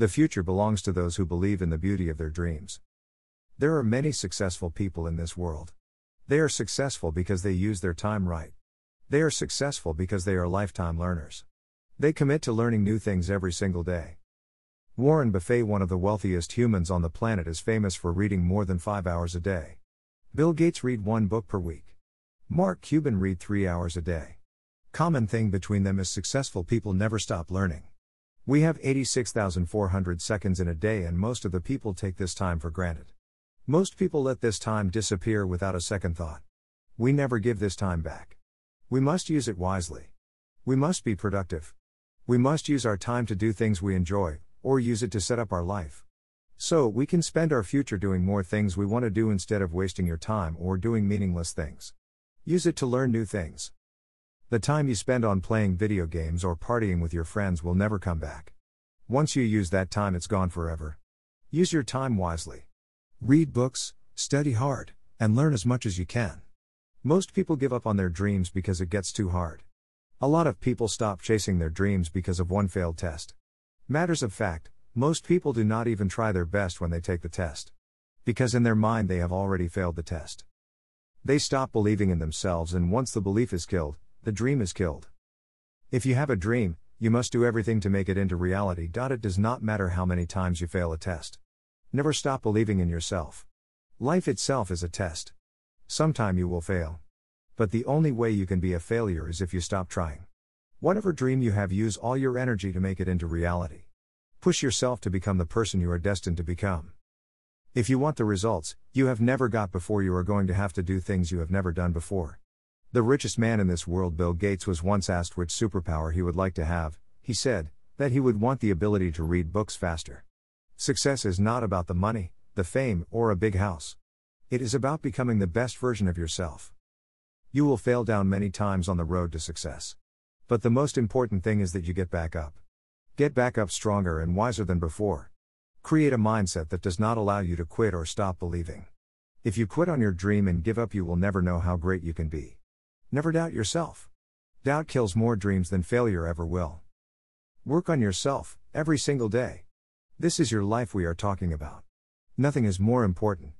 The future belongs to those who believe in the beauty of their dreams. There are many successful people in this world. They are successful because they use their time right. They are successful because they are lifetime learners. They commit to learning new things every single day. Warren Buffett, one of the wealthiest humans on the planet, is famous for reading more than five hours a day. Bill Gates read one book per week. Mark Cuban read three hours a day. Common thing between them is successful people never stop learning. We have 86,400 seconds in a day, and most of the people take this time for granted. Most people let this time disappear without a second thought. We never give this time back. We must use it wisely. We must be productive. We must use our time to do things we enjoy, or use it to set up our life. So, we can spend our future doing more things we want to do instead of wasting your time or doing meaningless things. Use it to learn new things. The time you spend on playing video games or partying with your friends will never come back. Once you use that time, it's gone forever. Use your time wisely. Read books, study hard, and learn as much as you can. Most people give up on their dreams because it gets too hard. A lot of people stop chasing their dreams because of one failed test. Matters of fact, most people do not even try their best when they take the test. Because in their mind they have already failed the test. They stop believing in themselves, and once the belief is killed, the dream is killed. If you have a dream, you must do everything to make it into reality. It does not matter how many times you fail a test. Never stop believing in yourself. Life itself is a test. Sometime you will fail. But the only way you can be a failure is if you stop trying. Whatever dream you have, use all your energy to make it into reality. Push yourself to become the person you are destined to become. If you want the results you have never got before, you are going to have to do things you have never done before. The richest man in this world, Bill Gates, was once asked which superpower he would like to have. He said that he would want the ability to read books faster. Success is not about the money, the fame, or a big house. It is about becoming the best version of yourself. You will fail down many times on the road to success. But the most important thing is that you get back up. Get back up stronger and wiser than before. Create a mindset that does not allow you to quit or stop believing. If you quit on your dream and give up, you will never know how great you can be. Never doubt yourself. Doubt kills more dreams than failure ever will. Work on yourself, every single day. This is your life we are talking about. Nothing is more important.